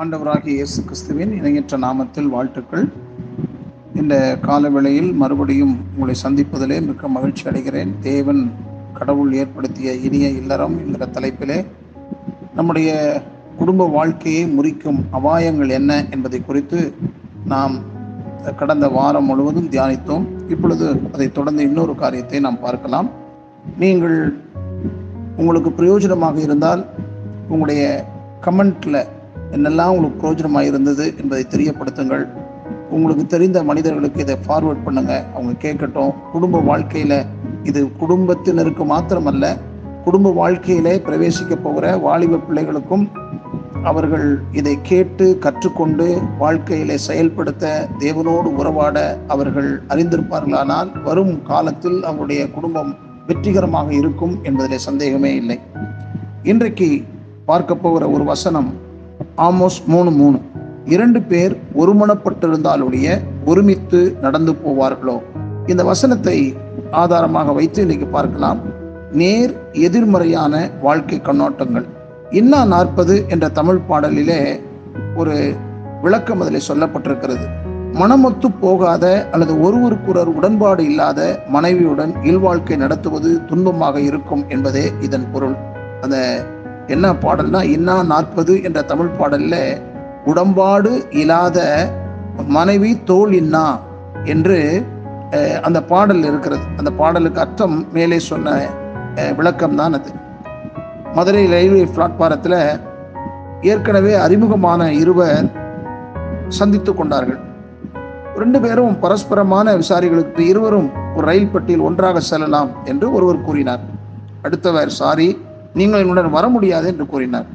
ஆண்டவராகிய இயேசு கிறிஸ்துவின் இணையற்ற நாமத்தில் வாழ்த்துக்கள். இந்த காலவேளையில் மறுபடியும் உங்களை சந்திப்பதிலே மிக்க மகிழ்ச்சி அடைகிறேன். தேவன் கடவுள் ஏற்படுத்திய இனிய இல்லறம் என்கிற தலைப்பிலே நம்முடைய குடும்ப வாழ்க்கையை முறிக்கும் அபாயங்கள் என்ன என்பதை குறித்து நாம் கடந்த வாரம் முழுவதும் தியானித்தோம். இப்பொழுது அதை தொடர்ந்து இன்னொரு காரியத்தை நாம் பார்க்கலாம். நீங்கள் உங்களுக்கு பிரயோஜனமாக இருந்தால் உங்களுடைய கமெண்ட்ல என்னெல்லாம் உங்களுக்கு பிரயோஜனமாக இருந்தது என்பதை தெரியப்படுத்துங்கள். உங்களுக்கு தெரிந்த மனிதர்களுக்கு இதை ஃபார்வர்ட் பண்ணுங்க. அவங்க கேட்கட்டும். குடும்ப வாழ்க்கையில இது குடும்பத்தினருக்கு மாத்திரமல்ல குடும்ப வாழ்க்கையிலே பிரவேசிக்க போகிற வாலிப பிள்ளைகளுக்கும் அவர்கள் இதை கேட்டு கற்றுக்கொண்டு வாழ்க்கையிலே செயல்படுத்த தேவனோடு உறவாட அவர்கள் அறிந்திருப்பார்களானால் வரும் காலத்தில் அவருடைய குடும்பம் வெற்றிகரமாக இருக்கும் என்பதிலே சந்தேகமே இல்லை. இன்றைக்கு பார்க்க போகிற ஒரு வசனம் ஆமோஸ் மூணு மூணு. இரண்டு பேர் ஒருமனப்பட்டிருந்தாலுடைய ஒருமித்து நடந்து போவார்களோ? இந்த வசனத்தை ஆதாரமாக வைத்து இன்னைக்கு பார்க்கலாம். நேர் எதிர்மறையான வாழ்க்கை கண்ணோட்டங்கள். இன்னா நாற்பது என்ற தமிழ் பாடலிலே ஒரு விளக்கம் அதில் சொல்லப்பட்டிருக்கிறது. மனமொத்து போகாத அல்லது ஒருவருக்கொருவர் உடன்பாடு இல்லாத மனைவியுடன் இல்வாழ்க்கை நடத்துவது துன்பமாக இருக்கும் என்பதே இதன் பொருள். அந்த என்ன பாடல்னா இன்னா நாற்பது என்ற தமிழ் பாடலில் உடம்பாடு இல்லாத மனைவி தோல் இன்னா என்று அந்த பாடல் இருக்கிறது. அந்த பாடலுக்கு அர்த்தம் மேலே சொன்ன விளக்கம் தான் அது. மதுரை ரயில்வே பிளாட்பாரத்தில் ஏற்கனவே அறிமுகமான இருவர் சந்தித்து கொண்டார்கள். ரெண்டு பேரும் பரஸ்பரமான விசாரிகளுக்கு இருவரும் ஒரு ரயில் பட்டியில் ஒன்றாக செல்லலாம் என்று ஒருவர் கூறினார். அடுத்தவர் சாரி நீங்கள் என்னுடன் வர முடியாது என்று கூறினார்.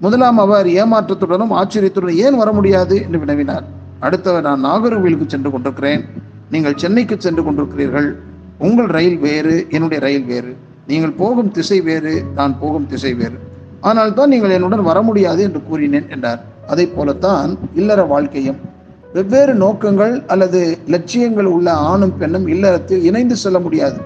முதலாம் அவர் ஏமாற்றத்துடனும் ஆச்சரியத்துடன் ஏன் வர முடியாது என்று வினவினார். அடுத்தவர் நான் நாகர்கோவிலுக்கு சென்று கொண்டிருக்கிறேன். நீங்கள் சென்னைக்கு சென்று கொண்டிருக்கிறீர்கள். உங்கள் ரயில் வேறு என்னுடைய ரயில் வேறு. நீங்கள் போகும் திசை வேறு நான் போகும் திசை வேறு. ஆனால் தான் நீங்கள் என்னுடன் வர முடியாது என்று கூறினேன் என்றார். அதை போலத்தான் இல்லற வாழ்க்கையும். வெவ்வேறு நோக்கங்கள் அல்லது லட்சியங்கள் உள்ள ஆணும் பெண்ணும் இல்லறத்தில் இணைந்து செல்ல முடியாது.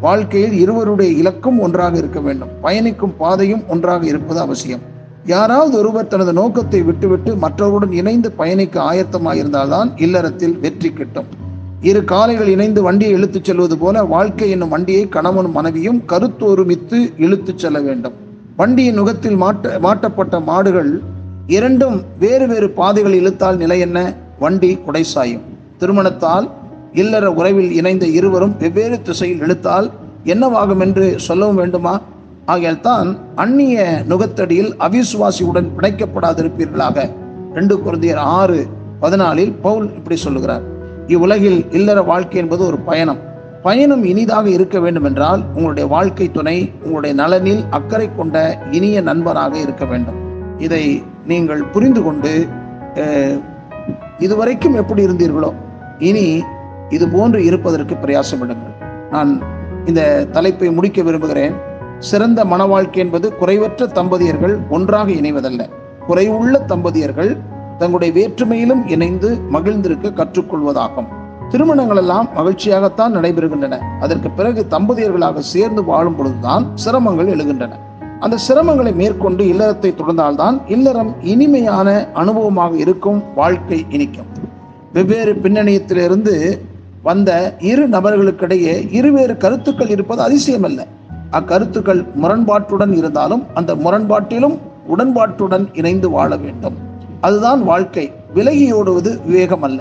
வாழ்க்கையில் இருவருடைய இலக்கும் ஒன்றாக இருக்க வேண்டும். பயணிக்கும் பாதையும் ஒன்றாக இருப்பது அவசியம். யாராவது ஒருவர் தனது நோக்கத்தை விட்டுவிட்டு மற்றவருடன் இணைந்து பயணிக்க ஆயத்தமாயிருந்தால்தான் இல்லறத்தில் வெற்றி கிட்டும். இரு காலைகள் இணைந்து வண்டியை இழுத்துச் செல்வது போல வாழ்க்கை என்னும் வண்டியை கணவனும் மனைவியும் கருத்தொருமித்து இழுத்துச் செல்ல வேண்டும். வண்டியின் நுகத்தில் மாட்ட மாட்டப்பட்ட மாடுகள் இரண்டும் வேறு வேறு பாதைகள் இழுத்தால் நிலை என்ன? வண்டி குடைசாயும். திருமணத்தால் இல்லற உறவில் இணைந்த இருவரும் வெவ்வேறு திசையில் இழுத்தால் என்னவாகும் என்று சொல்லவும் வேண்டுமா? ஆகையால் தான் அந்நிய நுகத்தடியில் அவிசுவாசியுடன் பிணைக்கப்படாதிருப்பீர்களாக. ரெண்டு குழந்தையர் ஆறு பதினாலில் பவுல் இப்படி சொல்லுகிறார். இவ்வுலகில் இல்லற வாழ்க்கை என்பது ஒரு பயணம். பயணம் இனிதாக இருக்க வேண்டும் என்றால் உங்களுடைய வாழ்க்கை துணை உங்களுடைய நலனில் அக்கறை கொண்ட இனிய நண்பராக இருக்க வேண்டும். இதை நீங்கள் புரிந்து கொண்டு இதுவரைக்கும் எப்படி இருந்தீர்களோ இனி இது போன்று இருப்பதற்கு பிரயாசமிடுங்கள் நான் இந்த தலைப்பை முடிக்க விரும்புகிறேன். சிறந்த மன வாழ்க்கை என்பது குறைவற்ற தம்பதியர்கள் ஒன்றாக இணைவதல்ல. குறைவுள்ள தம்பதியர்கள் தங்களுடைய வேற்றுமையிலும் இணைந்து மகிழ்ந்திருக்க கற்றுக்கொள்வதாகும். திருமணங்கள் எல்லாம் மகிழ்ச்சியாகத்தான் நடைபெறுகின்றன. அதற்கு பிறகு தம்பதியர்களாக சேர்ந்து வாழும் பொழுதுதான் சிரமங்கள் எழுகின்றன. அந்த சிரமங்களை மேற்கொண்டு இல்லறத்தை தொடர்ந்தால்தான் இல்லறம் இனிமையான அனுபவமாக இருக்கும் வாழ்க்கை இனிக்கும். வெவ்வேறு பின்னணியத்திலிருந்து வந்த இரு நபர்களுக்கிடையே இருவேறு கருத்துக்கள் இருப்பது அதிசயமல்ல. அக்கருத்துக்கள் முரண்பாட்டுடன் இருந்தாலும் அந்த முரண்பாட்டிலும் உடன்பாட்டுடன் இணைந்து வாழ வேண்டும். அதுதான் வாழ்க்கை. விலகி ஓடுவது விவேகம் அல்ல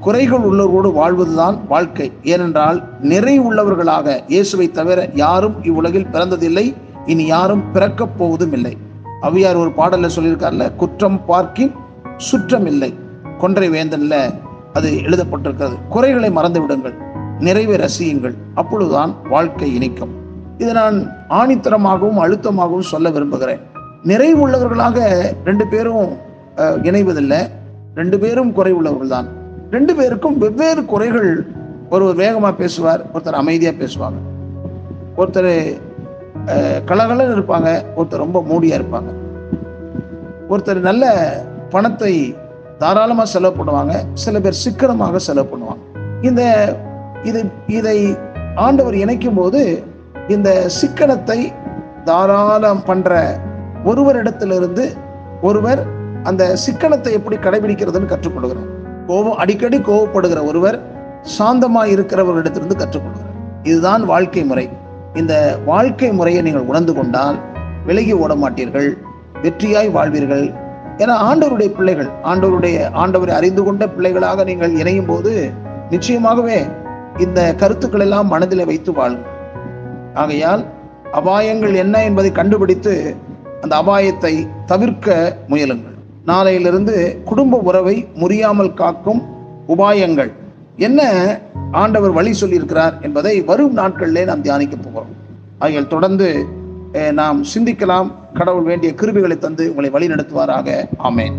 குறைகள் உள்ளவரோடு வாழ்வதுதான் வாழ்க்கை. ஏனென்றால் நிறை உள்ளவர்களாக இயேசுவை தவிர யாரும் இவ்வுலகில் பிறந்ததில்லை. இனி யாரும் பிறக்கப் போவதும் இல்லை அவ்வியார் ஒரு பாடல்ல சொல்லியிருக்கார்ல குற்றம் பார்க்கின் சுற்றம் இல்லை கொன்றை வேந்தன்ல அது எழுதப்பட்டிருக்கிறது. குறைகளை மறந்து விடுங்கள் நிறைவை ரசியுங்கள். அப்பொழுதுதான் வாழ்க்கை இனிக்கும். இதை நான் ஆணித்தரமாகவும் அழுத்தமாகவும் சொல்ல விரும்புகிறேன். நிறைவுள்ளவர்களாக ரெண்டு பேரும் இணைவதில்லை. ரெண்டு பேரும் குறை உள்ளவர்கள் தான் ரெண்டு பேருக்கும் வெவ்வேறு குறைகள் ஒருவர் வேகமாக பேசுவார் ஒருத்தர் அமைதியாக பேசுவாங்க. ஒருத்தர் கலகலன்னு இருப்பாங்க ஒருத்தர் ரொம்ப மூடியாக இருப்பாங்க. ஒருத்தர் நல்ல பணத்தை தாராளமாக செலவு பண்ணுவாங்க சில பேர் சிக்கனமாக செலவு பண்ணுவாங்க. இந்த இது இதை ஆண்டவர் இணைக்கும் போது இந்த சிக்கனத்தை தாராளம் பண்ற ஒருவரிடத்திலிருந்து ஒருவர் அந்த சிக்கனத்தை எப்படி கடைபிடிக்கிறதுன்னு கற்றுக்கொள்கிறார் கோபம் அடிக்கடி கோபப்படுகிற ஒருவர் சாந்தமா இருக்கிறவர்களிடத்திலிருந்து கற்றுக்கொள்கிறார் இதுதான் வாழ்க்கை முறை. இந்த வாழ்க்கை முறையை நீங்கள் உணர்ந்து கொண்டால் விலகி ஓட மாட்டீர்கள் வெற்றியாய் வாழ்வீர்கள். ஏன்னா ஆண்டவருடைய பிள்ளைகள் ஆண்டவருடைய ஆண்டவரை அறிந்து கொண்ட பிள்ளைகளாக நீங்கள் இணையும் போது நிச்சயமாகவே இந்த கருத்துக்கள் எல்லாம் மனதில் வைத்து வாழும். ஆகையால் அபாயங்கள் என்ன என்பதை கண்டுபிடித்து அந்த அபாயத்தை தவிர்க்க முயலுங்கள். நாளையிலிருந்து குடும்ப உறவை முறியாமல் காக்கும் உபாயங்கள். என்ன ஆண்டவர் வழி சொல்லியிருக்கிறார் என்பதை வரும் நாட்களிலே நாம் தியானிக்க போகிறோம். ஆகியால் தொடர்ந்து நாம் சிந்திக்கலாம். கடவுள் வேண்டிய கிருபிகளை தந்து உங்களை வழி நடத்துவாராக ஆமேன்.